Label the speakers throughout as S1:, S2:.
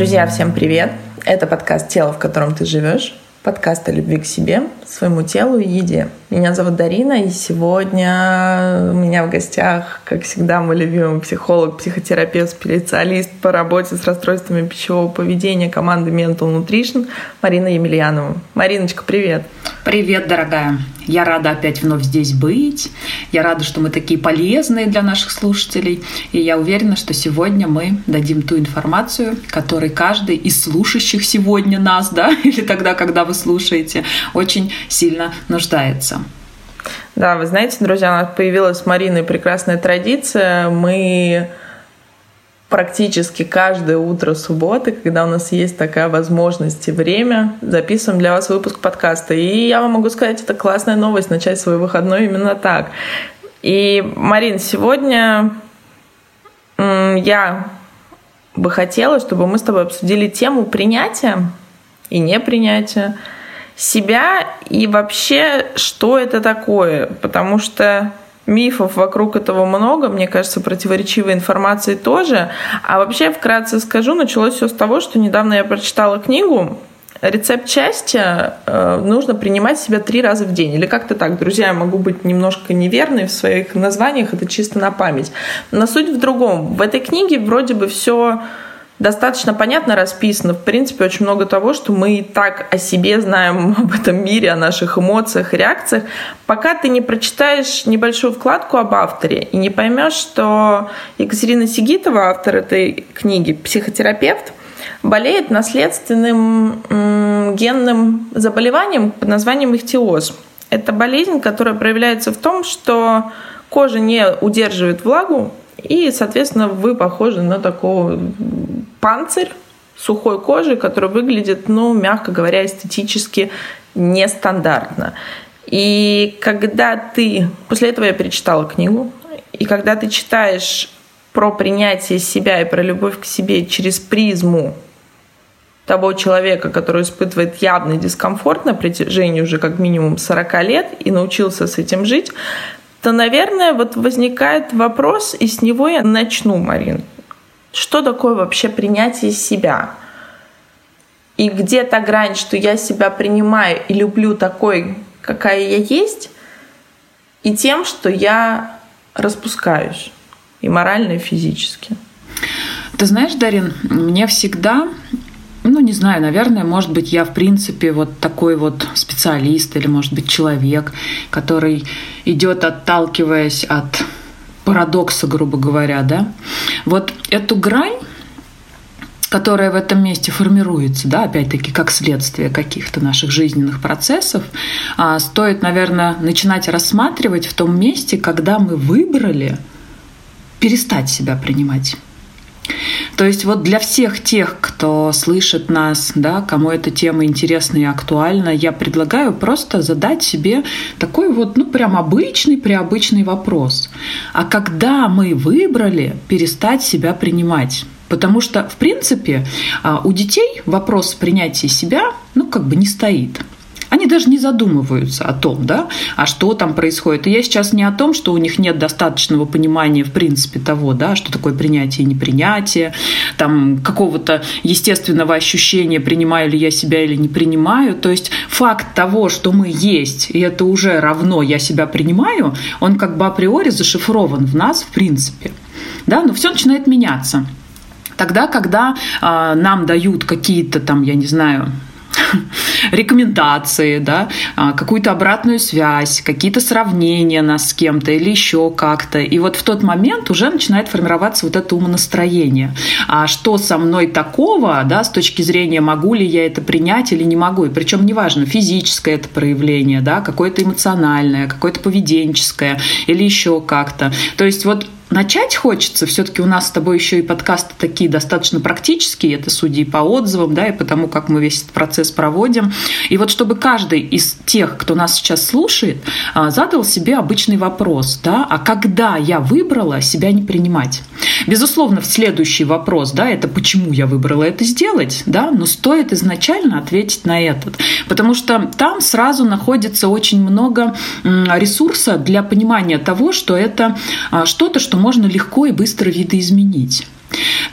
S1: Друзья, всем привет! Это подкаст «Тело, в котором ты живешь», подкаст о любви к себе, своему телу и еде. Меня зовут Дарина, и сегодня у меня в гостях, как всегда, мой любимый психолог, психотерапевт, специалист по работе с расстройствами пищевого поведения команды Mental Nutrition Марина Емельянова. Мариночка, привет!
S2: Привет, дорогая! Я рада опять вновь здесь быть. Я рада, что мы такие полезные для наших слушателей. И я уверена, что сегодня мы дадим ту информацию, которой каждый из слушающих сегодня нас, да, или тогда, когда вы слушаете, очень сильно нуждается.
S1: Да, вы знаете, друзья, у нас появилась с Мариной прекрасная традиция. Мы практически каждое утро субботы, когда у нас есть такая возможность и время, записываем для вас выпуск подкаста. И я вам могу сказать, это классная новость, начать свой выходной именно так. И, Марин, сегодня я бы хотела, чтобы мы с тобой обсудили тему принятия и непринятия себя и вообще, что это такое. Потому что мифов вокруг этого много, мне кажется, противоречивой информации тоже. А вообще, вкратце скажу, началось все с того, что недавно я прочитала книгу Рецепт счастья э, нужно принимать себя три раза в день. Или как-то так, друзья, я могу быть немножко неверной в своих названиях, это чисто на память. Но суть в другом. В этой книге вроде бы все достаточно понятно расписано. В принципе, очень много того, что мы и так о себе знаем, об этом мире, о наших эмоциях, реакциях, пока ты не прочитаешь небольшую вкладку об авторе и не поймешь, что Екатерина Сигитова, автор этой книги, психотерапевт, болеет наследственным генным заболеванием под названием ихтиоз. Это болезнь, которая проявляется в том, что кожа не удерживает влагу, и, соответственно, вы похожи на такого панцирь сухой кожи, который выглядит, ну, мягко говоря, эстетически нестандартно. И когда ты... После этого я перечитала книгу. И когда ты читаешь про принятие себя и про любовь к себе через призму того человека, который испытывает явный дискомфорт на протяжении уже как минимум 40 лет и научился с этим жить, то, наверное, вот возникает вопрос, и с него я начну, Марин. Что такое вообще принятие себя? И где та грань, что я себя принимаю и люблю такой, какая я есть, и тем, что я распускаюсь и морально, и физически.
S2: Ты знаешь, Дарин, мне всегда ну, не знаю, наверное, может быть, я, в принципе, вот такой вот специалист или, может быть, человек, который идет, отталкиваясь от парадокса, грубо говоря, да. Вот эту грань которая в этом месте формируется, да, опять-таки, как следствие каких-то наших жизненных процессов, а, стоит, наверное, начинать рассматривать в том месте, когда мы выбрали перестать себя принимать. То есть вот для всех тех, кто слышит нас, да, кому эта тема интересна и актуальна, я предлагаю просто задать себе такой вот, ну, прям обычный, преобычный вопрос. А когда мы выбрали перестать себя принимать? Потому что, в принципе, а, у детей вопрос принятия себя, ну, как бы не стоит они даже не задумываются о том, да, а что там происходит. И я сейчас не о том, что у них нет достаточного понимания, в принципе, того, да, что такое принятие и непринятие, там какого-то естественного ощущения, принимаю ли я себя или не принимаю. То есть факт того, что мы есть, и это уже равно я себя принимаю, он как бы априори зашифрован в нас, в принципе. Да, но все начинает меняться. Тогда, когда э, нам дают какие-то там, я не знаю, рекомендации, да, а, какую-то обратную связь, какие-то сравнения нас с кем-то или еще как-то. И вот в тот момент уже начинает формироваться вот это умонастроение. А что со мной такого, да, с точки зрения, могу ли я это принять или не могу. И причем неважно, физическое это проявление, да, какое-то эмоциональное, какое-то поведенческое или еще как-то. То есть вот начать хочется. Все-таки у нас с тобой еще и подкасты такие достаточно практические, это судьи по отзывам, да, и потому как мы весь этот процесс проводим. И вот чтобы каждый из тех, кто нас сейчас слушает, а, задал себе обычный вопрос, да, а когда я выбрала себя не принимать? Безусловно, следующий вопрос, да, это почему я выбрала это сделать, да, но стоит изначально ответить на этот, потому что там сразу находится очень много ресурса для понимания того, что это а, что-то, что можно легко и быстро видоизменить.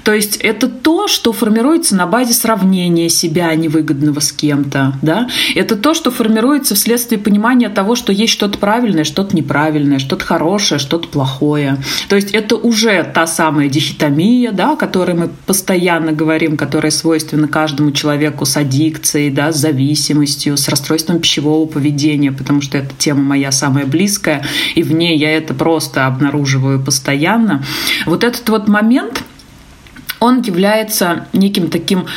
S2: То есть это то, что формируется на базе сравнения себя невыгодного с кем-то. Да? Это то, что формируется вследствие понимания того, что есть что-то правильное, что-то неправильное, что-то хорошее, что-то плохое. То есть это уже та самая дихитомия, да, о которой мы постоянно говорим, которая свойственна каждому человеку с аддикцией, да, с зависимостью, с расстройством пищевого поведения, потому что эта тема моя самая близкая, и в ней я это просто обнаруживаю постоянно. Вот этот вот момент – он является неким таким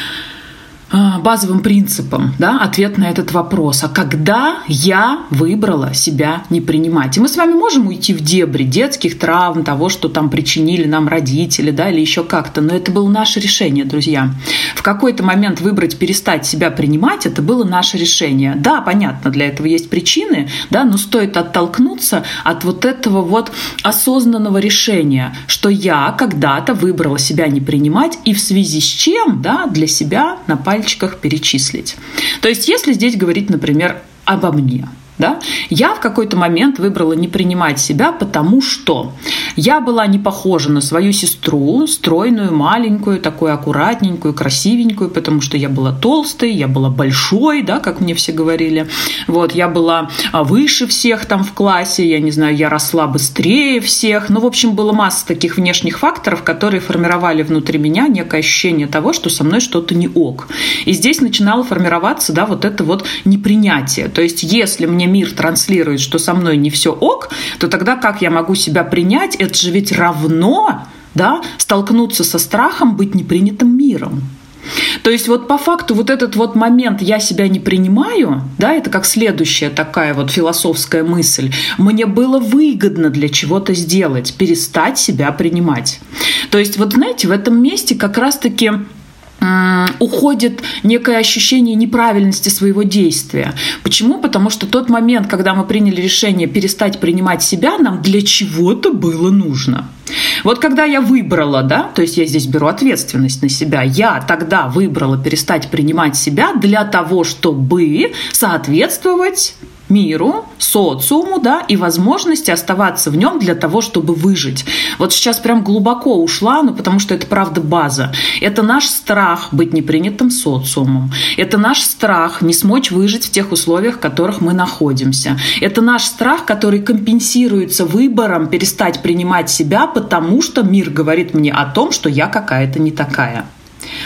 S2: базовым принципом, да, ответ на этот вопрос. А когда я выбрала себя не принимать? И мы с вами можем уйти в дебри детских травм, того, что там причинили нам родители, да, или еще как-то, но это было наше решение, друзья. В какой-то момент выбрать перестать себя принимать, это было наше решение. Да, понятно, для этого есть причины, да, но стоит оттолкнуться от вот этого вот осознанного решения, что я когда-то выбрала себя не принимать, и в связи с чем, да, для себя на пальце пальчиках перечислить. То есть если здесь говорить, например, обо мне, да? Я в какой-то момент выбрала не принимать себя, потому что я была не похожа на свою сестру, стройную, маленькую, такую аккуратненькую, красивенькую, потому что я была толстой, я была большой, да, как мне все говорили. Вот, я была а, выше всех там в классе, я не знаю, я росла быстрее всех. Ну, в общем, было масса таких внешних факторов, которые формировали внутри меня некое ощущение того, что со мной что-то не ок. И здесь начинало формироваться, да, вот это вот непринятие. То есть, если мне мир транслирует, что со мной не все ок, то тогда как я могу себя принять? Это же ведь равно да, столкнуться со страхом быть непринятым миром. То есть вот по факту вот этот вот момент «я себя не принимаю», да, это как следующая такая вот философская мысль, мне было выгодно для чего-то сделать, перестать себя принимать. То есть вот знаете, в этом месте как раз-таки уходит некое ощущение неправильности своего действия. Почему? Потому что тот момент, когда мы приняли решение перестать принимать себя, нам для чего-то было нужно. Вот когда я выбрала, да, то есть я здесь беру ответственность на себя, я тогда выбрала перестать принимать себя для того, чтобы соответствовать миру, социуму, да, и возможности оставаться в нем для того, чтобы выжить. Вот сейчас прям глубоко ушла, ну, потому что это правда база. Это наш страх быть непринятым социумом. Это наш страх не смочь выжить в тех условиях, в которых мы находимся. Это наш страх, который компенсируется выбором перестать принимать себя, потому что мир говорит мне о том, что я какая-то не такая.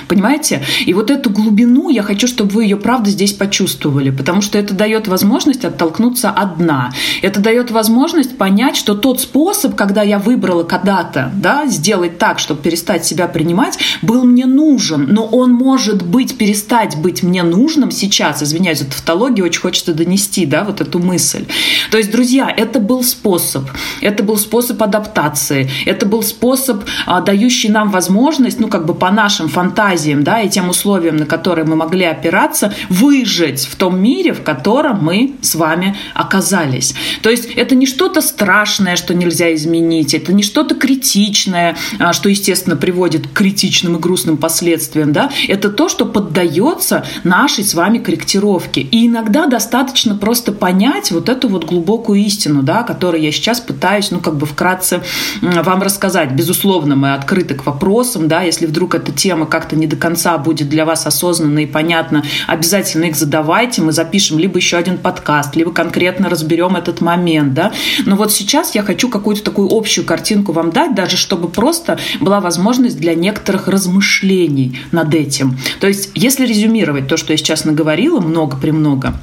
S2: Понимаете? И вот эту глубину я хочу, чтобы вы ее, правда, здесь почувствовали, потому что это дает возможность оттолкнуться от дна. Это дает возможность понять, что тот способ, когда я выбрала когда-то, да, сделать так, чтобы перестать себя принимать, был мне нужен, но он может быть, перестать быть мне нужным сейчас, извиняюсь за тавтологию, очень хочется донести, да, вот эту мысль. То есть, друзья, это был способ, это был способ адаптации, это был способ, а, дающий нам возможность, ну, как бы по нашим фантазиям, фантазиям, да, и тем условиям, на которые мы могли опираться, выжить в том мире, в котором мы с вами оказались. То есть это не что-то страшное, что нельзя изменить, это не что-то критичное, а, что, естественно, приводит к критичным и грустным последствиям, да, это то, что поддается нашей с вами корректировке. И иногда достаточно просто понять вот эту вот глубокую истину, да, которую я сейчас пытаюсь, ну, как бы вкратце вам рассказать. Безусловно, мы открыты к вопросам, да, если вдруг эта тема как-то не до конца будет для вас осознанно и понятно, обязательно их задавайте, мы запишем либо еще один подкаст, либо конкретно разберем этот момент, да. Но вот сейчас я хочу какую-то такую общую картинку вам дать, даже чтобы просто была возможность для некоторых размышлений над этим. То есть, если резюмировать то, что я сейчас наговорила, много-премного,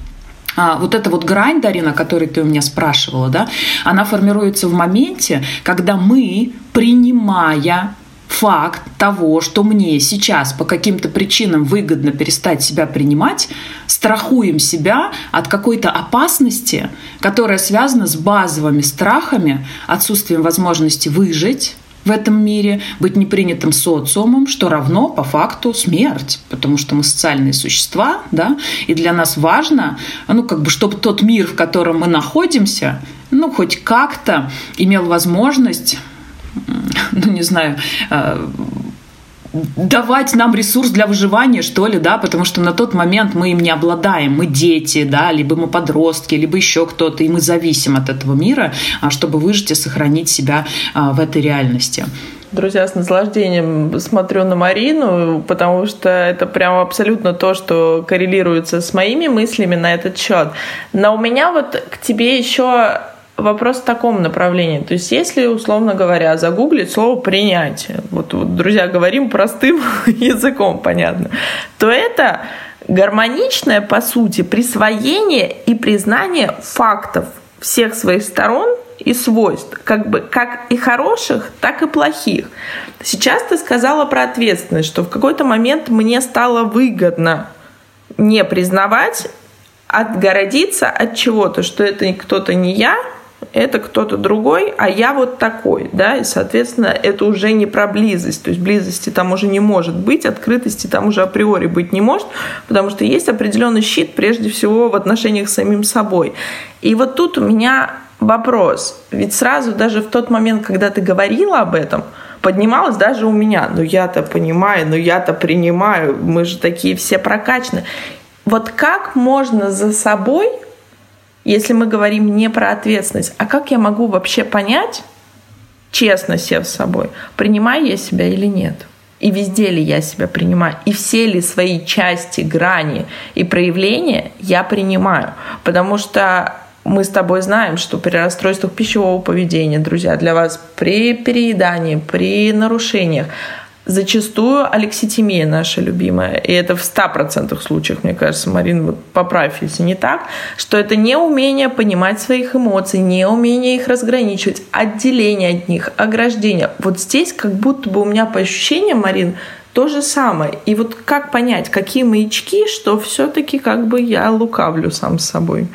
S2: а, вот эта вот грань, Дарина, о которой ты у меня спрашивала, да, она формируется в моменте, когда мы, принимая факт того, что мне сейчас по каким-то причинам выгодно перестать себя принимать, страхуем себя от какой-то опасности, которая связана с базовыми страхами, отсутствием возможности выжить, в этом мире, быть непринятым социумом, что равно по факту смерть, потому что мы социальные существа, да, и для нас важно, ну, как бы, чтобы тот мир, в котором мы находимся, ну, хоть как-то имел возможность ну не знаю, э, давать нам ресурс для выживания, что ли, да, потому что на тот момент мы им не обладаем, мы дети, да, либо мы подростки, либо еще кто-то, и мы зависим от этого мира, а, чтобы выжить и сохранить себя а, в этой реальности.
S1: друзья, с наслаждением смотрю на Марину, потому что это прям абсолютно то, что коррелируется с моими мыслями на этот счет. Но у меня вот к тебе еще вопрос в таком направлении. То есть, если, условно говоря, загуглить слово «принятие», вот, вот друзья, говорим простым языком, понятно, то это гармоничное, по сути, присвоение и признание фактов всех своих сторон и свойств, как бы как и хороших, так и плохих. Сейчас ты сказала про ответственность, что в какой-то момент мне стало выгодно не признавать, отгородиться от чего-то, что это кто-то не я, это кто-то другой, а я вот такой, да, и, соответственно, это уже не про близость, то есть близости там уже не может быть, открытости там уже априори быть не может, потому что есть определенный щит, прежде всего, в отношениях с самим собой. И вот тут у меня вопрос, ведь сразу даже в тот момент, когда ты говорила об этом, поднималась даже у меня, ну я-то понимаю, ну я-то принимаю, мы же такие все прокачаны. Вот как можно за собой если мы говорим не про ответственность, а как я могу вообще понять, честно сев с собой, принимаю я себя или нет? И везде ли я себя принимаю? И все ли свои части, грани и проявления я принимаю? Потому что мы с тобой знаем, что при расстройствах пищевого поведения, друзья, для вас при переедании, при нарушениях Зачастую алекситимия наша любимая, и это в 100% случаях, мне кажется, Марин, вот поправь, если не так, что это не умение понимать своих эмоций, не умение их разграничивать, отделение от них, ограждение. Вот здесь как будто бы у меня по ощущениям, Марин, то же самое. И вот как понять, какие маячки, что все-таки как бы я лукавлю сам с собой.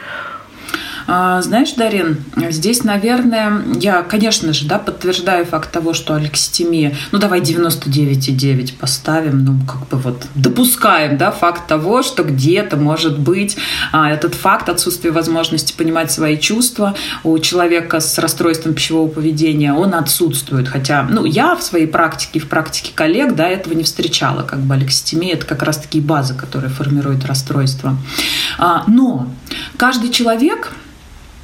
S2: А, знаешь, Дарин, здесь, наверное, я, конечно же, да, подтверждаю факт того, что алекситимия, ну давай 99,9 поставим, ну как бы вот допускаем, да, факт того, что где-то может быть а, этот факт отсутствия возможности понимать свои чувства у человека с расстройством пищевого поведения, он отсутствует. Хотя, ну, я в своей практике, в практике коллег, да, этого не встречала. Как бы алекситимия – это как раз-таки база, которая формирует расстройство. А, но каждый человек –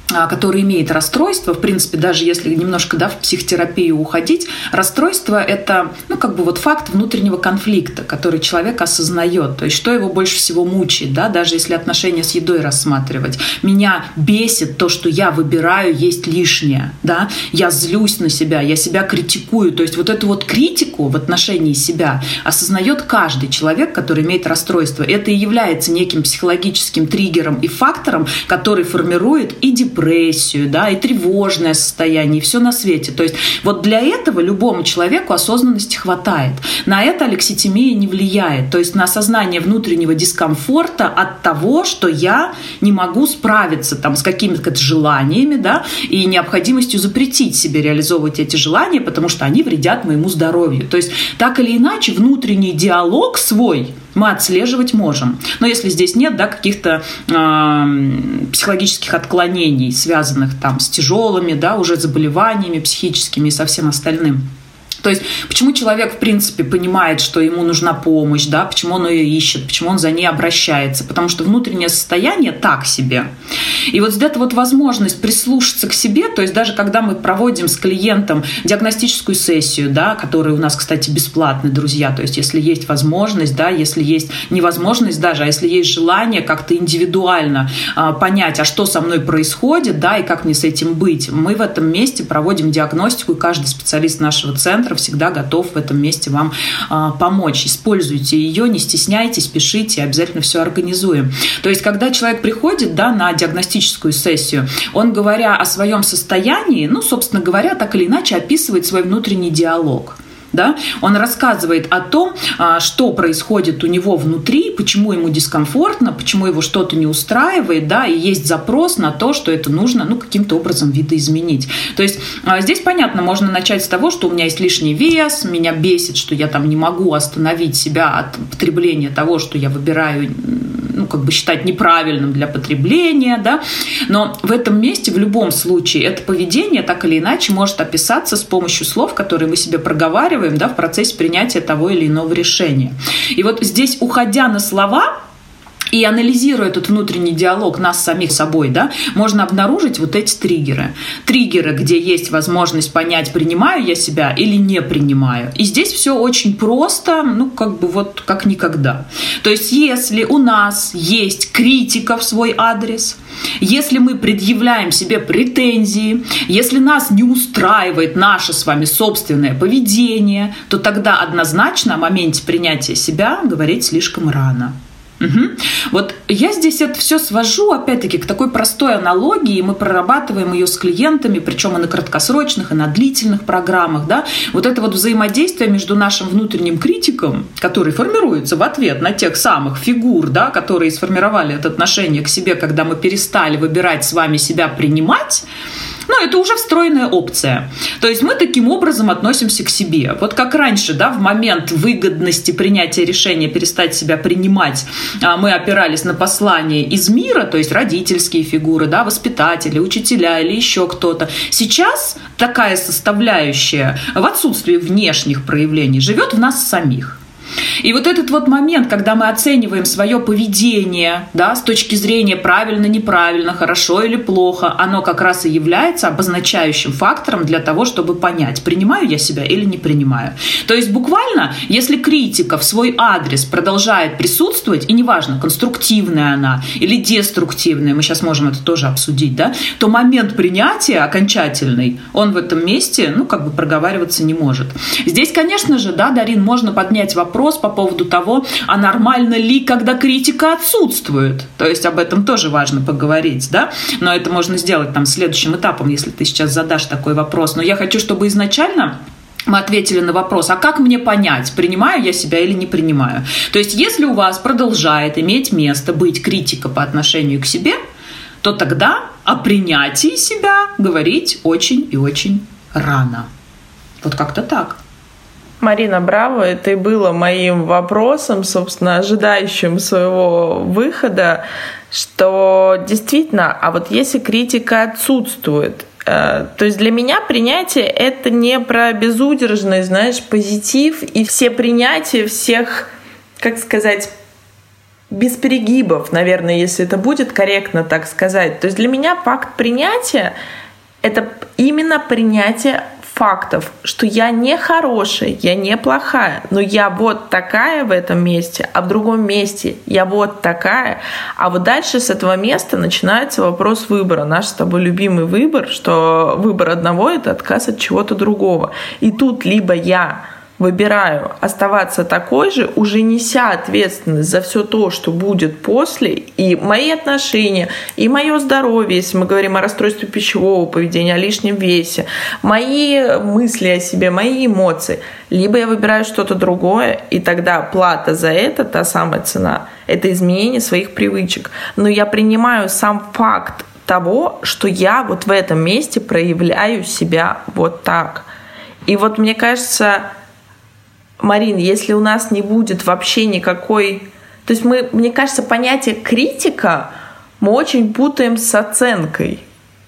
S2: который имеет расстройство, в принципе, даже если немножко да, в психотерапию уходить, расстройство – это ну, как бы вот факт внутреннего конфликта, который человек осознает, то есть что его больше всего мучает, да, даже если отношения с едой рассматривать. Меня бесит то, что я выбираю есть лишнее, да, я злюсь на себя, я себя критикую, то есть вот эту вот критику в отношении себя осознает каждый человек, который имеет расстройство. Это и является неким психологическим триггером и фактором, который формирует и депрессию, депрессию, да, и тревожное состояние, и все на свете. То есть вот для этого любому человеку осознанности хватает. На это алекситимия не влияет. То есть на осознание внутреннего дискомфорта от того, что я не могу справиться там с какими-то желаниями, да, и необходимостью запретить себе реализовывать эти желания, потому что они вредят моему здоровью. То есть так или иначе внутренний диалог свой мы отслеживать можем. Но если здесь нет да, каких-то э, психологических отклонений, связанных там с тяжелыми да, уже заболеваниями психическими и со всем остальным, то есть почему человек, в принципе, понимает, что ему нужна помощь, да, почему он ее ищет, почему он за ней обращается, потому что внутреннее состояние так себе. И вот эта вот возможность прислушаться к себе, то есть даже когда мы проводим с клиентом диагностическую сессию, да, которая у нас, кстати, бесплатная, друзья, то есть если есть возможность, да, если есть невозможность даже, а если есть желание как-то индивидуально а, понять, а что со мной происходит, да, и как мне с этим быть, мы в этом месте проводим диагностику, и каждый специалист нашего центра центр всегда готов в этом месте вам а, помочь. Используйте ее, не стесняйтесь, пишите, обязательно все организуем. То есть, когда человек приходит да, на диагностическую сессию, он, говоря о своем состоянии, ну, собственно говоря, так или иначе описывает свой внутренний диалог да, он рассказывает о том, а, что происходит у него внутри, почему ему дискомфортно, почему его что-то не устраивает, да, и есть запрос на то, что это нужно, ну, каким-то образом видоизменить. То есть а, здесь, понятно, можно начать с того, что у меня есть лишний вес, меня бесит, что я там не могу остановить себя от потребления того, что я выбираю ну, как бы считать неправильным для потребления, да, но в этом месте в любом случае это поведение так или иначе может описаться с помощью слов, которые мы себе проговариваем, да, в процессе принятия того или иного решения. И вот здесь, уходя на слова, И анализируя этот внутренний диалог нас самих собой, да, можно обнаружить вот эти триггеры. Триггеры, где есть возможность понять, принимаю я себя или не принимаю. И здесь все очень просто, ну, как бы вот как никогда. То есть, если у нас есть критика в свой адрес, если мы предъявляем себе претензии, если нас не устраивает наше с вами собственное поведение, то тогда однозначно о моменте принятия себя говорить слишком рано. Угу. Вот я здесь это все свожу, опять-таки, к такой простой аналогии. Мы прорабатываем ее с клиентами, причем и на краткосрочных, и на длительных программах. Да? Вот это вот взаимодействие между нашим внутренним критиком, который формируется в ответ на тех самых фигур, да, которые сформировали это отношение к себе, когда мы перестали выбирать с вами себя принимать, ну, это уже встроенная опция. То есть мы таким образом относимся к себе. Вот как раньше, да, в момент выгодности принятия решения перестать себя принимать, а, мы опирались на послание из мира, то есть родительские фигуры, да, воспитатели, учителя или еще кто-то. Сейчас такая составляющая в отсутствии внешних проявлений живет в нас самих. И вот этот вот момент, когда мы оцениваем свое поведение, да, с точки зрения правильно, неправильно, хорошо или плохо, оно как раз и является обозначающим фактором для того, чтобы понять, принимаю я себя или не принимаю. То есть буквально, если критика в свой адрес продолжает присутствовать, и неважно, конструктивная она или деструктивная, мы сейчас можем это тоже обсудить, да, то момент принятия окончательный, он в этом месте, ну, как бы проговариваться не может. Здесь, конечно же, да, Дарин, можно поднять вопрос, вопрос по поводу того, а нормально ли, когда критика отсутствует. То есть об этом тоже важно поговорить, да? Но это можно сделать там следующим этапом, если ты сейчас задашь такой вопрос. Но я хочу, чтобы изначально мы ответили на вопрос, а как мне понять, принимаю я себя или не принимаю? То есть, если у вас продолжает иметь место быть критика по отношению к себе, то тогда о принятии себя говорить очень и очень рано. Вот как-то так.
S1: Марина, браво, это и было моим вопросом, собственно, ожидающим своего выхода, что действительно, а вот если критика отсутствует, э, то есть для меня принятие это не про безудержный, знаешь, позитив и все принятия всех, как сказать, без перегибов, наверное, если это будет корректно так сказать. То есть для меня факт принятия это именно принятие фактов, что я не хорошая, я не плохая, но я вот такая в этом месте, а в другом месте я вот такая. А вот дальше с этого места начинается вопрос выбора. Наш с тобой любимый выбор, что выбор одного — это отказ от чего-то другого. И тут либо я выбираю оставаться такой же, уже неся ответственность за все то, что будет после, и мои отношения, и мое здоровье, если мы говорим о расстройстве пищевого поведения, о лишнем весе, мои мысли о себе, мои эмоции, либо я выбираю что-то другое, и тогда плата за это, та самая цена, это изменение своих привычек. Но я принимаю сам факт того, что я вот в этом месте проявляю себя вот так. И вот мне кажется, Марин, если у нас не будет вообще никакой... То есть мы, мне кажется, понятие критика мы очень путаем с оценкой.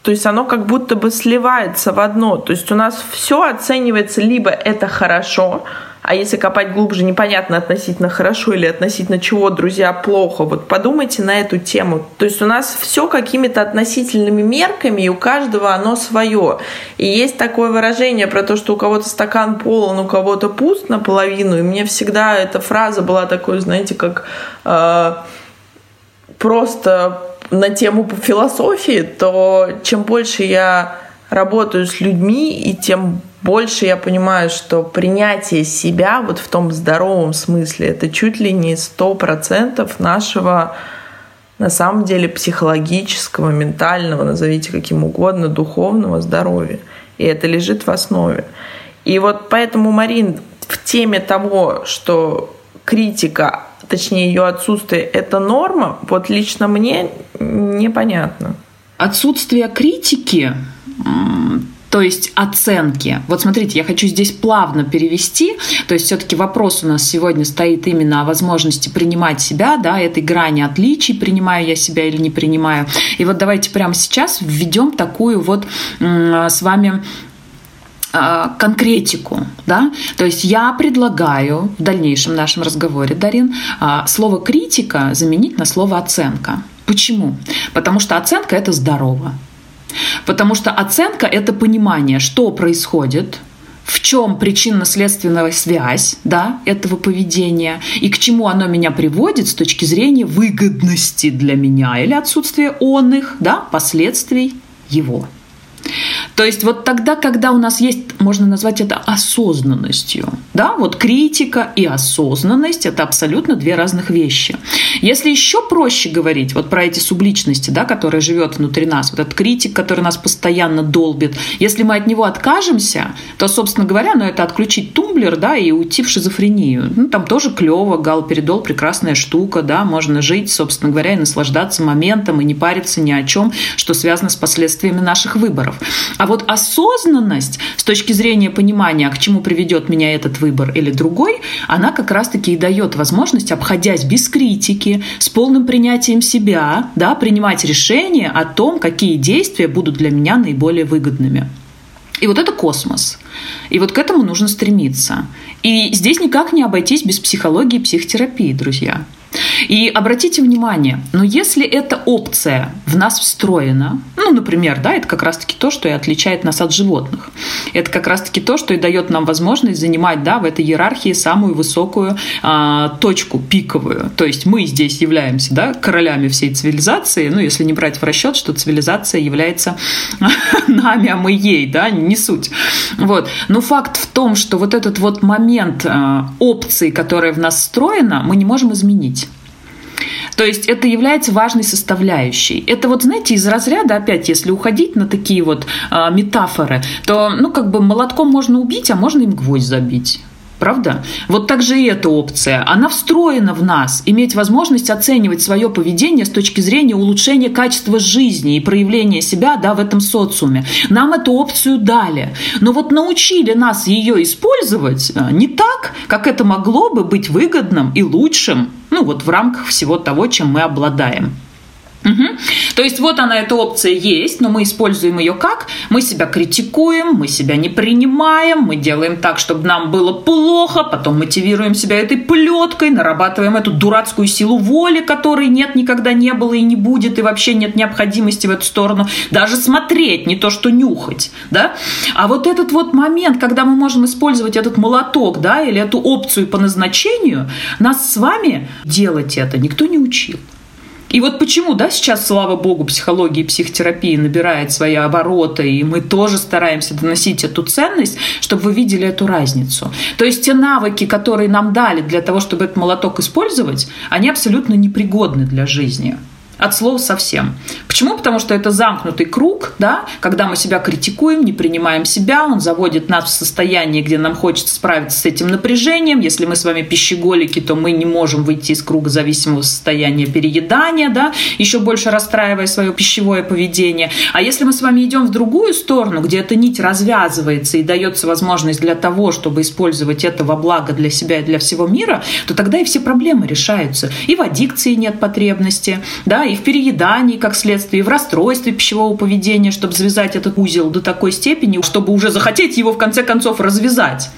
S1: То есть оно как будто бы сливается в одно. То есть у нас все оценивается либо это хорошо, а если копать глубже, непонятно относительно хорошо или относительно чего, друзья, плохо. Вот подумайте на эту тему. То есть у нас все какими-то относительными мерками, и у каждого оно свое. И есть такое выражение про то, что у кого-то стакан полон, у кого-то пуст наполовину. И мне всегда эта фраза была такой, знаете, как э, просто на тему философии, то чем больше я работаю с людьми, и тем больше я понимаю, что принятие себя вот в том здоровом смысле это чуть ли не сто процентов нашего на самом деле психологического, ментального, назовите каким угодно, духовного здоровья. И это лежит в основе. И вот поэтому, Марин, в теме того, что критика, точнее ее отсутствие, это норма, вот лично мне непонятно.
S2: Отсутствие критики то есть оценки. Вот смотрите, я хочу здесь плавно перевести, то есть все-таки вопрос у нас сегодня стоит именно о возможности принимать себя, да, этой грани отличий, принимаю я себя или не принимаю. И вот давайте прямо сейчас введем такую вот с вами э, конкретику, да, то есть я предлагаю в дальнейшем нашем разговоре, Дарин, э, слово критика заменить на слово оценка. Почему? Потому что оценка это здорово. Потому что оценка это понимание, что происходит, в чем причинно-следственная связь да, этого поведения и к чему оно меня приводит с точки зрения выгодности для меня или отсутствия он их, да, последствий его. То есть вот тогда, когда у нас есть, можно назвать это осознанностью, да, вот критика и осознанность – это абсолютно две разных вещи. Если еще проще говорить вот про эти субличности, да, которые живет внутри нас, вот этот критик, который нас постоянно долбит, если мы от него откажемся, то, собственно говоря, ну, это отключить тумблер, да, и уйти в шизофрению. Ну, там тоже клево, галперидол – прекрасная штука, да, можно жить, собственно говоря, и наслаждаться моментом, и не париться ни о чем, что связано с последствиями наших выборов. А вот осознанность с точки зрения понимания, к чему приведет меня этот выбор или другой, она как раз-таки и дает возможность, обходясь без критики, с полным принятием себя, да, принимать решение о том, какие действия будут для меня наиболее выгодными. И вот это космос. И вот к этому нужно стремиться. И здесь никак не обойтись без психологии и психотерапии, друзья. И обратите внимание, но если эта опция в нас встроена, ну, например, да, это как раз-таки то, что и отличает нас от животных. Это как раз-таки то, что и дает нам возможность занимать, да, в этой иерархии самую высокую а, точку, пиковую. То есть мы здесь являемся, да, королями всей цивилизации, ну, если не брать в расчет, что цивилизация является нами, а мы ей, да, не суть. Вот. Но факт в том, что вот этот вот момент а, опции, которая в нас встроена, мы не можем изменить. То есть это является важной составляющей. Это вот, знаете, из разряда, опять, если уходить на такие вот э, метафоры, то, ну, как бы молотком можно убить, а можно им гвоздь забить. Правда? Вот так же и эта опция. Она встроена в нас. Иметь возможность оценивать свое поведение с точки зрения улучшения качества жизни и проявления себя да, в этом социуме. Нам эту опцию дали. Но вот научили нас ее использовать э, не так, как это могло бы быть выгодным и лучшим ну вот в рамках всего того, чем мы обладаем. Угу. То есть вот она, эта опция есть, но мы используем ее как? Мы себя критикуем, мы себя не принимаем, мы делаем так, чтобы нам было плохо, потом мотивируем себя этой плеткой, нарабатываем эту дурацкую силу воли, которой нет, никогда не было и не будет, и вообще нет необходимости в эту сторону даже смотреть, не то что нюхать, да? А вот этот вот момент, когда мы можем использовать этот молоток, да, или эту опцию по назначению, нас с вами делать это никто не учил. И вот почему, да, сейчас, слава богу, психология и психотерапия набирает свои обороты, и мы тоже стараемся доносить эту ценность, чтобы вы видели эту разницу. То есть те навыки, которые нам дали для того, чтобы этот молоток использовать, они абсолютно непригодны для жизни. От слова совсем. Почему? Потому что это замкнутый круг, да, когда мы себя критикуем, не принимаем себя, он заводит нас в состояние, где нам хочется справиться с этим напряжением. Если мы с вами пищеголики, то мы не можем выйти из круга зависимого состояния переедания, да, еще больше расстраивая свое пищевое поведение. А если мы с вами идем в другую сторону, где эта нить развязывается и дается возможность для того, чтобы использовать это во благо для себя и для всего мира, то тогда и все проблемы решаются. И в аддикции нет потребности, да, и в переедании, как следствие, и в расстройстве пищевого поведения, чтобы завязать этот узел до такой степени, чтобы уже захотеть его в конце концов развязать.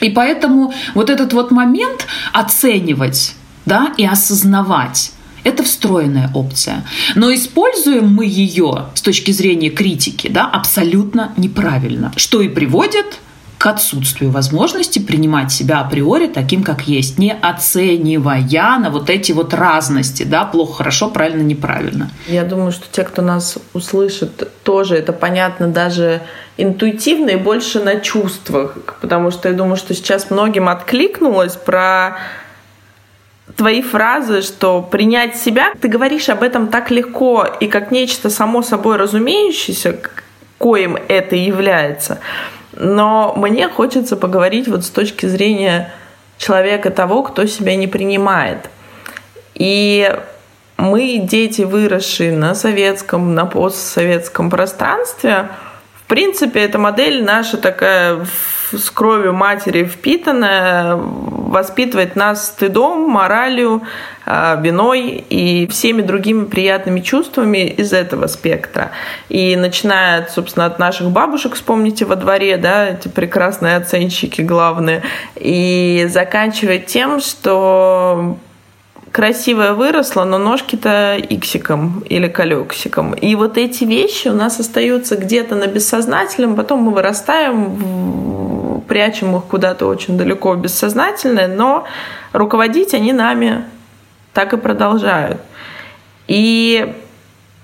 S2: И поэтому вот этот вот момент оценивать да, и осознавать, это встроенная опция. Но используем мы ее с точки зрения критики да, абсолютно неправильно, что и приводит отсутствию возможности принимать себя априори таким, как есть, не оценивая на вот эти вот разности, да, плохо, хорошо, правильно, неправильно.
S1: Я думаю, что те, кто нас услышит, тоже это понятно даже интуитивно и больше на чувствах, потому что я думаю, что сейчас многим откликнулось про твои фразы, что принять себя, ты говоришь об этом так легко и как нечто само собой разумеющееся, коим это является. Но мне хочется поговорить вот с точки зрения человека того, кто себя не принимает. И мы, дети, выросшие на советском, на постсоветском пространстве, в принципе, эта модель наша такая с кровью матери впитанная, воспитывает нас стыдом, моралью, а, виной и всеми другими приятными чувствами из этого спектра. И начиная, собственно, от наших бабушек, вспомните во дворе, да, эти прекрасные оценщики главные, и заканчивая тем, что красивая выросла, но ножки-то иксиком или колексиком. И вот эти вещи у нас остаются где-то на бессознательном, потом мы вырастаем, прячем их куда-то очень далеко бессознательное, но руководить они нами так и продолжают. И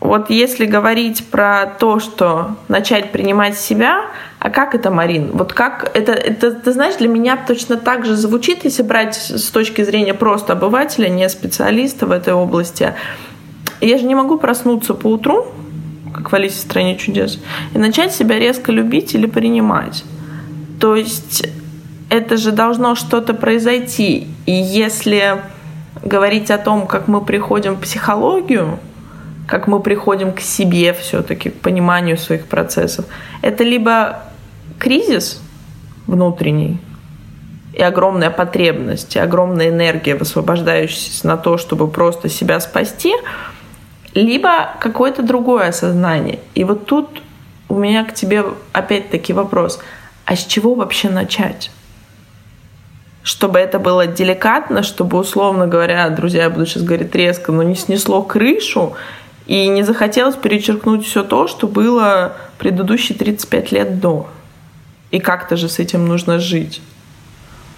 S1: вот если говорить про то, что начать принимать себя, а как это, Марин? Вот как это, это, ты знаешь, для меня точно так же звучит, если брать с точки зрения просто обывателя, не специалиста в этой области. Я же не могу проснуться по утру, как в Алисе в стране чудес, и начать себя резко любить или принимать. То есть это же должно что-то произойти. И если говорить о том, как мы приходим в психологию, как мы приходим к себе все-таки, к пониманию своих процессов. Это либо кризис внутренний, и огромная потребность, и огромная энергия, высвобождающаяся на то, чтобы просто себя спасти, либо какое-то другое осознание. И вот тут у меня к тебе опять-таки вопрос, а с чего вообще начать? чтобы это было деликатно, чтобы, условно говоря, друзья, я буду сейчас говорить резко, но не снесло крышу, и не захотелось перечеркнуть все то, что было предыдущие 35 лет до. И как-то же с этим нужно жить.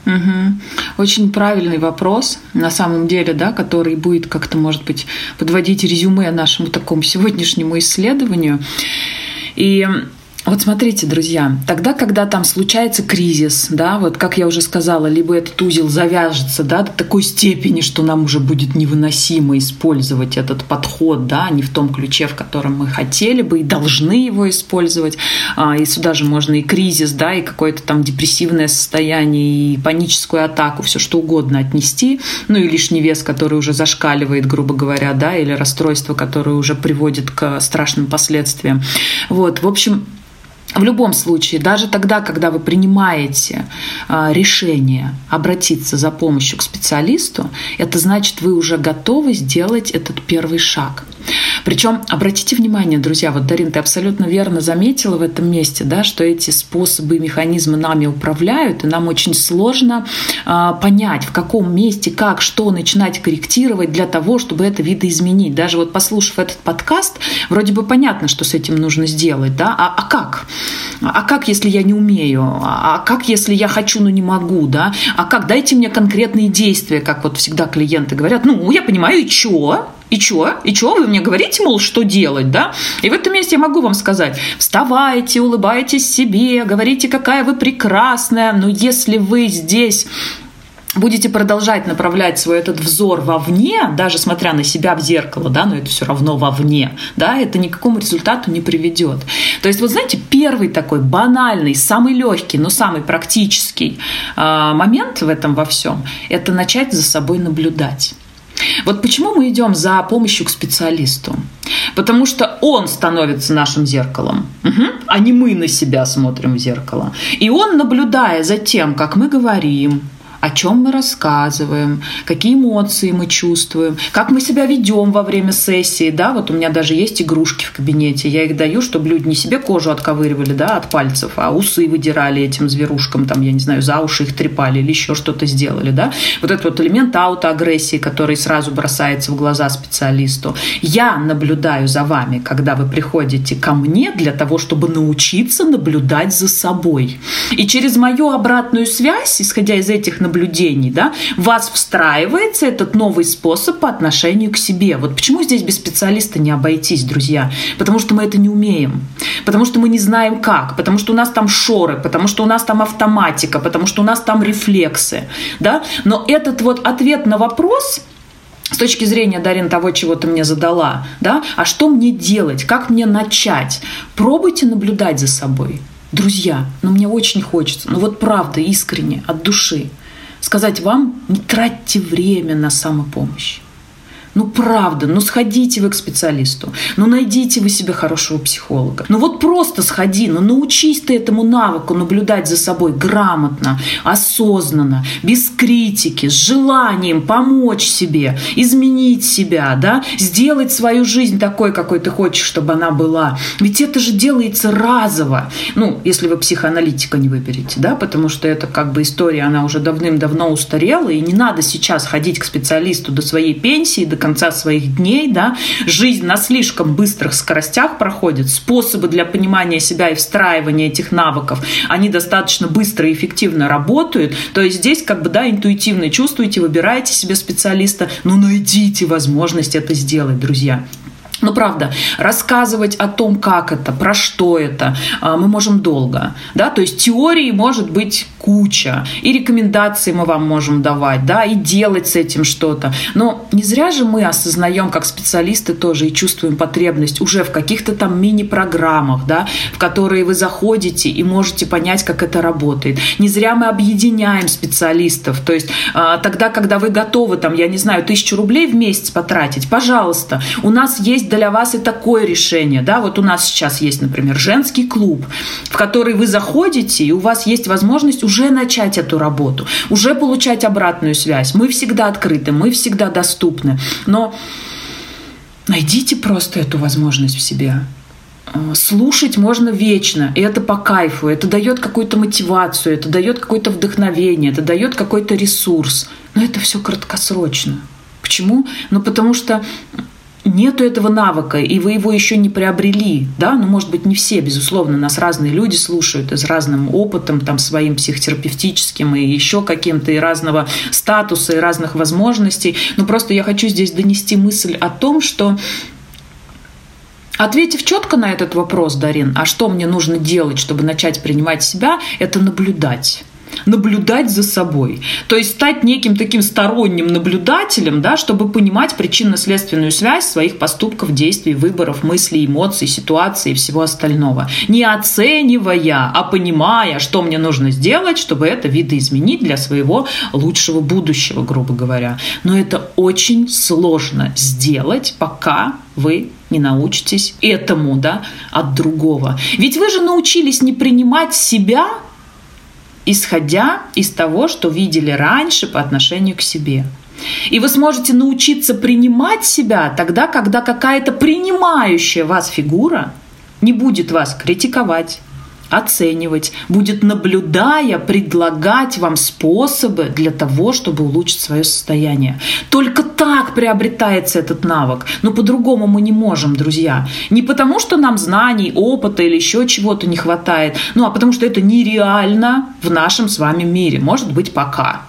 S2: Угу. Очень правильный вопрос, на самом деле, да, который будет как-то, может быть, подводить резюме нашему такому сегодняшнему исследованию. И вот смотрите, друзья, тогда, когда там случается кризис, да, вот как я уже сказала, либо этот узел завяжется, да, до такой степени, что нам уже будет невыносимо использовать этот подход, да, не в том ключе, в котором мы хотели бы и должны его использовать, а, и сюда же можно и кризис, да, и какое-то там депрессивное состояние, и паническую атаку, все что угодно отнести, ну и лишний вес, который уже зашкаливает, грубо говоря, да, или расстройство, которое уже приводит к страшным последствиям. Вот, в общем, в любом случае, даже тогда, когда вы принимаете а, решение обратиться за помощью к специалисту, это значит, вы уже готовы сделать этот первый шаг. Причем, обратите внимание, друзья, вот, Дарин, ты абсолютно верно заметила в этом месте, да, что эти способы и механизмы нами управляют, и нам очень сложно э, понять, в каком месте, как, что начинать корректировать для того, чтобы это видоизменить. Даже вот послушав этот подкаст, вроде бы понятно, что с этим нужно сделать, да, а, а как? А как, если я не умею? А, как, если я хочу, но не могу, да? А как? Дайте мне конкретные действия, как вот всегда клиенты говорят. Ну, я понимаю, и чё? И чё? И чё? Вы мне говорите, мол, что делать, да? И в этом месте я могу вам сказать, вставайте, улыбайтесь себе, говорите, какая вы прекрасная, но если вы здесь будете продолжать направлять свой этот взор вовне, даже смотря на себя в зеркало, да, но это все равно вовне, да, это ни к какому результату не приведет. То есть, вот знаете, первый такой банальный, самый легкий, но самый практический э, момент в этом во всем – это начать за собой наблюдать. Вот почему мы идем за помощью к специалисту? Потому что он становится нашим зеркалом, угу. а не мы на себя смотрим в зеркало. И он, наблюдая за тем, как мы говорим, о чем мы рассказываем, какие эмоции мы чувствуем, как мы себя ведем во время сессии. Да? Вот у меня даже есть игрушки в кабинете. Я их даю, чтобы люди не себе кожу отковыривали да, от пальцев, а усы выдирали этим зверушкам, там, я не знаю, за уши их трепали или еще что-то сделали. Да? Вот этот вот элемент аутоагрессии, который сразу бросается в глаза специалисту. Я наблюдаю за вами, когда вы приходите ко мне для того, чтобы научиться наблюдать за собой. И через мою обратную связь, исходя из этих наблюдений, наблюдений, да, вас встраивается этот новый способ по отношению к себе. Вот почему здесь без специалиста не обойтись, друзья? Потому что мы это не умеем, потому что мы не знаем как, потому что у нас там шоры, потому что у нас там автоматика, потому что у нас там рефлексы, да. Но этот вот ответ на вопрос с точки зрения, Дарин, того, чего ты мне задала, да, а что мне делать, как мне начать? Пробуйте наблюдать за собой. Друзья, ну мне очень хочется, ну вот правда, искренне, от души сказать вам, не тратьте время на самопомощь. Ну, правда, ну сходите вы к специалисту, ну найдите вы себе хорошего психолога. Ну вот просто сходи, ну научись ты этому навыку наблюдать за собой грамотно, осознанно, без критики, с желанием помочь себе, изменить себя, да, сделать свою жизнь такой, какой ты хочешь, чтобы она была. Ведь это же делается разово. Ну, если вы психоаналитика не выберете, да, потому что это как бы история, она уже давным-давно устарела, и не надо сейчас ходить к специалисту до своей пенсии, до конца своих дней, да, жизнь на слишком быстрых скоростях проходит, способы для понимания себя и встраивания этих навыков, они достаточно быстро и эффективно работают, то есть здесь как бы, да, интуитивно чувствуете, выбираете себе специалиста, но найдите возможность это сделать, друзья. Ну, правда, рассказывать о том, как это, про что это, а, мы можем долго. Да? То есть теории может быть куча, и рекомендации мы вам можем давать, да, и делать с этим что-то. Но не зря же мы осознаем, как специалисты тоже, и чувствуем потребность уже в каких-то там мини-программах, да, в которые вы заходите и можете понять, как это работает. Не зря мы объединяем специалистов. То есть а, тогда, когда вы готовы, там, я не знаю, тысячу рублей в месяц потратить, пожалуйста, у нас есть для вас и такое решение. Да? Вот у нас сейчас есть, например, женский клуб, в который вы заходите, и у вас есть возможность уже начать эту работу, уже получать обратную связь. Мы всегда открыты, мы всегда доступны. Но найдите просто эту возможность в себе. Э, слушать можно вечно, и это по кайфу, это дает какую-то мотивацию, это дает какое-то вдохновение, это дает какой-то ресурс. Но это все краткосрочно. Почему? Ну, потому что нету этого навыка, и вы его еще не приобрели, да, ну, может быть, не все, безусловно, нас разные люди слушают, и с разным опытом, там, своим психотерапевтическим, и еще каким-то, и разного статуса, и разных возможностей, но просто я хочу здесь донести мысль о том, что Ответив четко на этот вопрос, Дарин, а что мне нужно делать, чтобы начать принимать себя, это наблюдать наблюдать за собой. То есть стать неким таким сторонним наблюдателем, да, чтобы понимать причинно-следственную связь своих поступков, действий, выборов, мыслей, эмоций, ситуаций и всего остального. Не оценивая, а понимая, что мне нужно сделать, чтобы это видоизменить для своего лучшего будущего, грубо говоря. Но это очень сложно сделать, пока вы не научитесь этому, да, от другого. Ведь вы же научились не принимать себя исходя из того, что видели раньше по отношению к себе. И вы сможете научиться принимать себя тогда, когда какая-то принимающая вас фигура не будет вас критиковать, оценивать, будет наблюдая, предлагать вам способы для того, чтобы улучшить свое состояние. Только так приобретается этот навык. Но по-другому мы не можем, друзья. Не потому, что нам знаний, опыта или еще чего-то не хватает, ну а потому что это нереально в нашем с вами мире. Может быть, пока.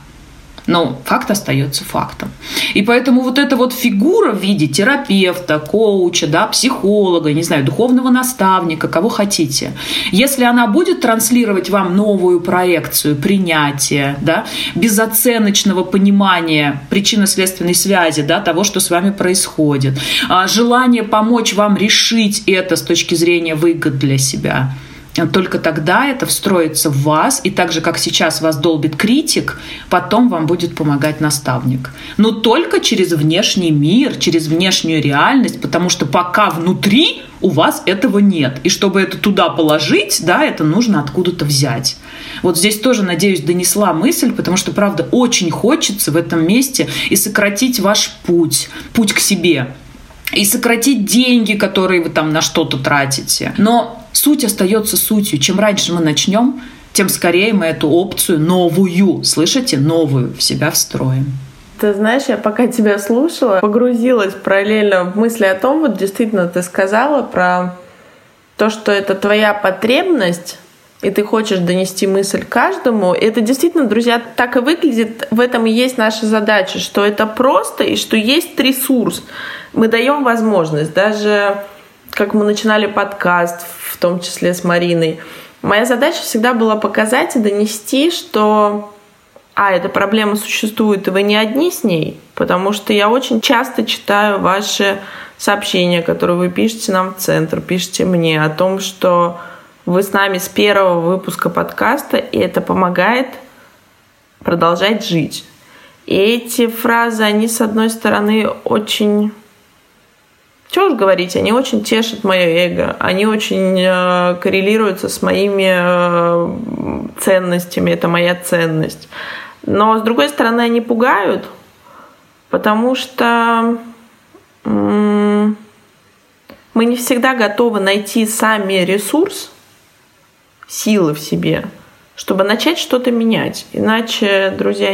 S2: Но факт остается фактом. И поэтому вот эта вот фигура в виде терапевта, коуча, да, психолога, не знаю, духовного наставника, кого хотите, если она будет транслировать вам новую проекцию принятия, да, безоценочного понимания причинно-следственной связи, да, того, что с вами происходит, а, желание помочь вам решить это с точки зрения выгод для себя – только тогда это встроится в вас, и так же, как сейчас вас долбит критик, потом вам будет помогать наставник. Но только через внешний мир, через внешнюю реальность, потому что пока внутри у вас этого нет. И чтобы это туда положить, да, это нужно откуда-то взять. Вот здесь тоже, надеюсь, донесла мысль, потому что, правда, очень хочется в этом месте и сократить ваш путь, путь к себе, и сократить деньги, которые вы там на что-то тратите. Но суть остается сутью. Чем раньше мы начнем, тем скорее мы эту опцию новую, слышите, новую в себя встроим.
S1: Ты знаешь, я пока тебя слушала, погрузилась параллельно в мысли о том, вот действительно ты сказала про то, что это твоя потребность, и ты хочешь донести мысль каждому, это действительно, друзья, так и выглядит. В этом и есть наша задача, что это просто и что есть ресурс. Мы даем возможность, даже как мы начинали подкаст, том числе с Мариной, моя задача всегда была показать и донести, что а, эта проблема существует, и вы не одни с ней, потому что я очень часто читаю ваши сообщения, которые вы пишете нам в центр, пишете мне о том, что вы с нами с первого выпуска подкаста, и это помогает продолжать жить. И эти фразы, они, с одной стороны, очень... Что уж говорить, они очень тешат мое эго, они очень э, коррелируются с моими э, ценностями, это моя ценность. Но, с другой стороны, они пугают, потому что мы не всегда готовы найти сами ресурс, силы в себе, чтобы начать что-то менять. Иначе, друзья,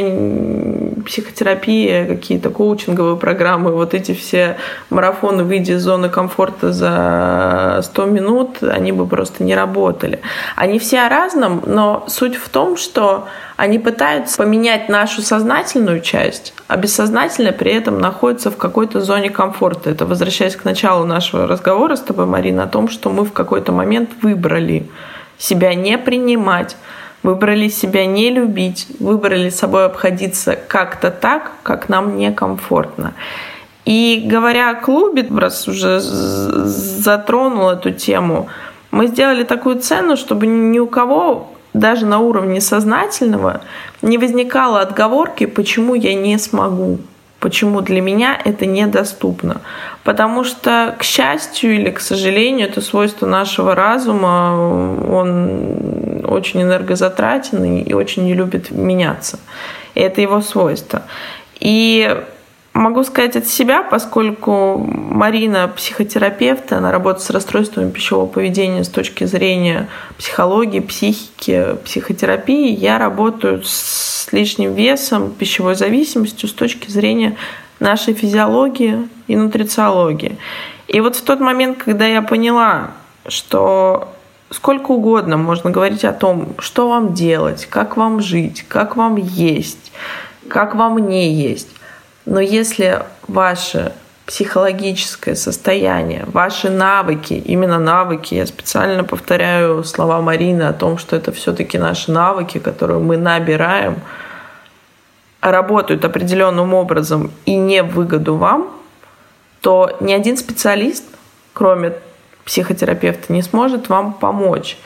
S1: психотерапия, какие-то коучинговые программы, вот эти все марафоны «Выйди из зоны комфорта за 100 минут», они бы просто не работали. Они все о разном, но суть в том, что они пытаются поменять нашу сознательную часть, а бессознательно при этом находится в какой-то зоне комфорта. Это возвращаясь к началу нашего разговора с тобой, Марина, о том, что мы в какой-то момент выбрали себя не принимать, выбрали себя не любить, выбрали собой обходиться как-то так, как нам некомфортно. И говоря о клубе, раз уже затронул эту тему, мы сделали такую цену, чтобы ни у кого даже на уровне сознательного не возникало отговорки, почему я не смогу, почему для меня это недоступно. Потому что, к счастью или к сожалению, это свойство нашего разума, он очень энергозатратен и очень не любит меняться. И это его свойство. И Могу сказать от себя, поскольку Марина психотерапевт, она работает с расстройствами пищевого поведения с точки зрения психологии, психики, психотерапии. Я работаю с лишним весом, пищевой зависимостью с точки зрения нашей физиологии и нутрициологии. И вот в тот момент, когда я поняла, что сколько угодно можно говорить о том, что вам делать, как вам жить, как вам есть, как вам не есть, но если ваше психологическое состояние, ваши навыки, именно навыки, я специально повторяю слова Марины о том, что это все-таки наши навыки, которые мы набираем, работают определенным образом и не в выгоду вам, то ни один специалист, кроме психотерапевта, не сможет вам помочь.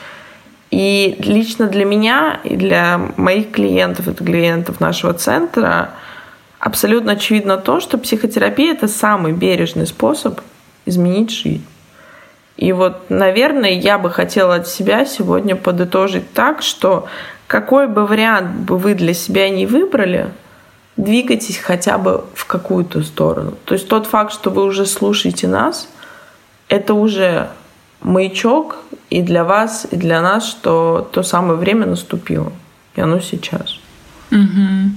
S1: И лично для меня и для моих клиентов, это клиентов нашего центра – абсолютно очевидно то, что психотерапия – это самый бережный способ изменить жизнь. И вот, наверное, я бы хотела от себя сегодня подытожить так, что какой бы вариант бы вы для себя не выбрали, двигайтесь хотя бы в какую-то сторону. То есть тот факт, что вы уже слушаете нас, это уже маячок и для вас, и для нас, что то самое время наступило. И оно сейчас.
S2: Угу.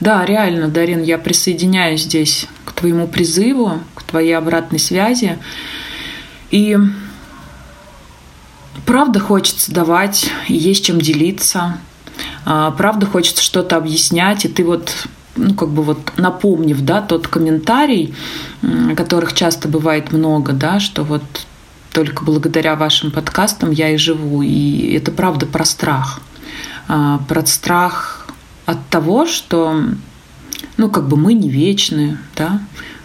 S2: Да, реально, Дарин, я присоединяюсь здесь к твоему призыву, к твоей обратной связи. И правда хочется давать, есть чем делиться. А, правда хочется что-то объяснять, и ты вот ну, как бы вот напомнив, да, тот комментарий, которых часто бывает много, да, что вот только благодаря вашим подкастам я и живу. И это правда про страх. А, про страх от того, что, ну, как бы мы не вечны, да,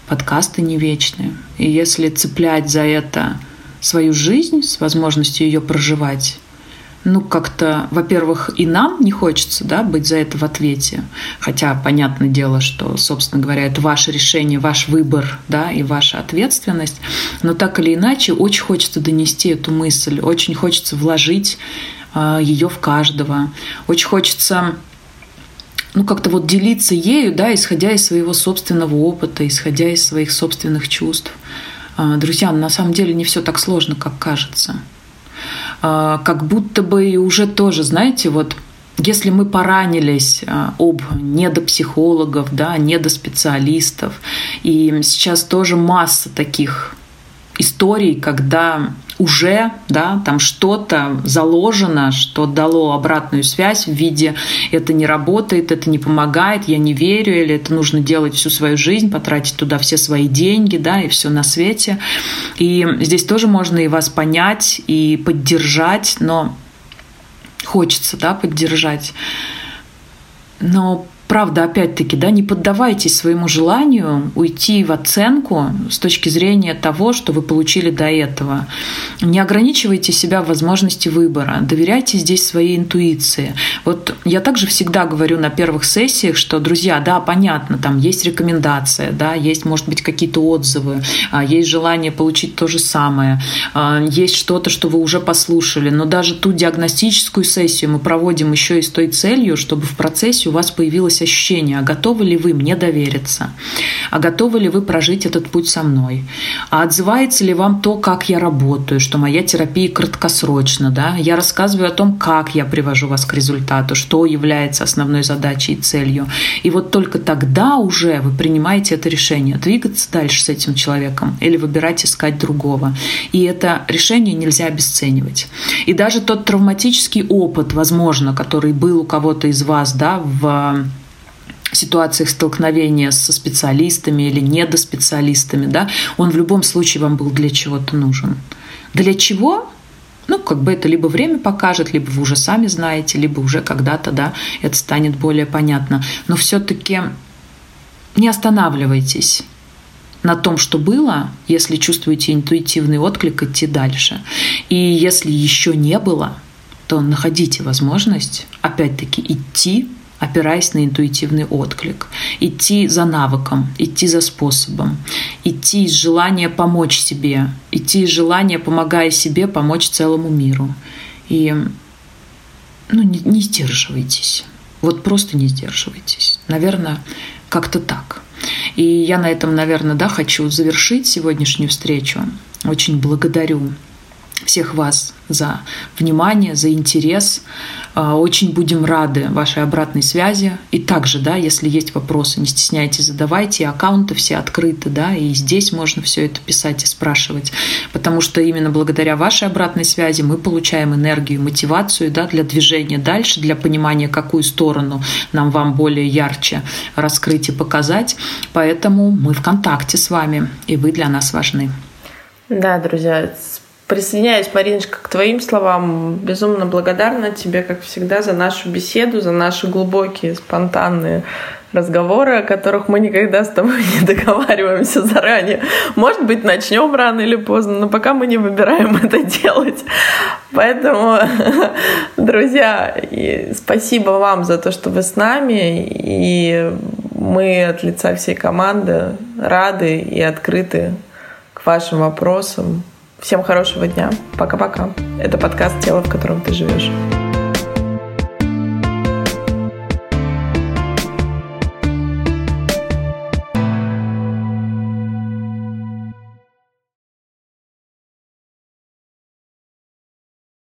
S2: подкасты не вечны. И если цеплять за это свою жизнь с возможностью ее проживать, ну, как-то, во-первых, и нам не хочется, да, быть за это в ответе. Хотя, понятное дело, что, собственно говоря, это ваше решение, ваш выбор, да, и ваша ответственность. Но так или иначе, очень хочется донести эту мысль, очень хочется вложить э, ее в каждого. Очень хочется ну, как-то вот делиться ею, да, исходя из своего собственного опыта, исходя из своих собственных чувств. А, друзья, на самом деле не все так сложно, как кажется. А, как будто бы уже тоже, знаете, вот если мы поранились а, об недопсихологов, да, недоспециалистов, и сейчас тоже масса таких историй, когда уже да, там что-то заложено, что дало обратную связь в виде «это не работает, это не помогает, я не верю», или «это нужно делать всю свою жизнь, потратить туда все свои деньги», да, и все на свете. И здесь тоже можно и вас понять, и поддержать, но хочется, да, поддержать. Но правда, опять-таки, да, не поддавайтесь своему желанию уйти в оценку с точки зрения того, что вы получили до этого. Не ограничивайте себя в возможности выбора. Доверяйте здесь своей интуиции. Вот я также всегда говорю на первых сессиях, что, друзья, да, понятно, там есть рекомендация, да, есть, может быть, какие-то отзывы, а, есть желание получить то же самое, а, есть что-то, что вы уже послушали, но даже ту диагностическую сессию мы проводим еще и с той целью, чтобы в процессе у вас появилось ощущение, а готовы ли вы мне довериться, а готовы ли вы прожить этот путь со мной, а отзывается ли вам то, как я работаю, что моя терапия краткосрочна, да, я рассказываю о том, как я привожу вас к результату, что является основной задачей и целью. И вот только тогда уже вы принимаете это решение, двигаться дальше с этим человеком или выбирать искать другого. И это решение нельзя обесценивать. И даже тот травматический опыт, возможно, который был у кого-то из вас, да, в ситуациях столкновения со специалистами или недоспециалистами, да, он в любом случае вам был для чего-то нужен. Для чего? Ну, как бы это либо время покажет, либо вы уже сами знаете, либо уже когда-то, да, это станет более понятно. Но все-таки не останавливайтесь на том, что было, если чувствуете интуитивный отклик, идти дальше. И если еще не было, то находите возможность, опять-таки, идти опираясь на интуитивный отклик. Идти за навыком, идти за способом, идти из желания помочь себе, идти из желания, помогая себе, помочь целому миру. И ну, не, не сдерживайтесь. Вот просто не сдерживайтесь. Наверное, как-то так. И я на этом, наверное, да, хочу завершить сегодняшнюю встречу. Очень благодарю всех вас за внимание, за интерес. А, очень будем рады вашей обратной связи. И также, да, если есть вопросы, не стесняйтесь, задавайте. Аккаунты все открыты, да, и здесь можно все это писать и спрашивать. Потому что именно благодаря вашей обратной связи мы получаем энергию, мотивацию, да, для движения дальше, для понимания, какую сторону нам вам более ярче раскрыть и показать. Поэтому мы в контакте с вами, и вы для нас важны.
S1: Да, друзья, Присоединяюсь, Мариночка, к твоим словам. Безумно благодарна тебе, как всегда, за нашу беседу, за наши глубокие, спонтанные разговоры, о которых мы никогда с тобой не договариваемся заранее. Может быть, начнем рано или поздно, но пока мы не выбираем это делать. Поэтому, друзья, спасибо вам за то, что вы с нами. И мы от лица всей команды рады и открыты к вашим вопросам, Всем хорошего дня. Пока-пока. Это подкаст «Тело, в котором ты живешь».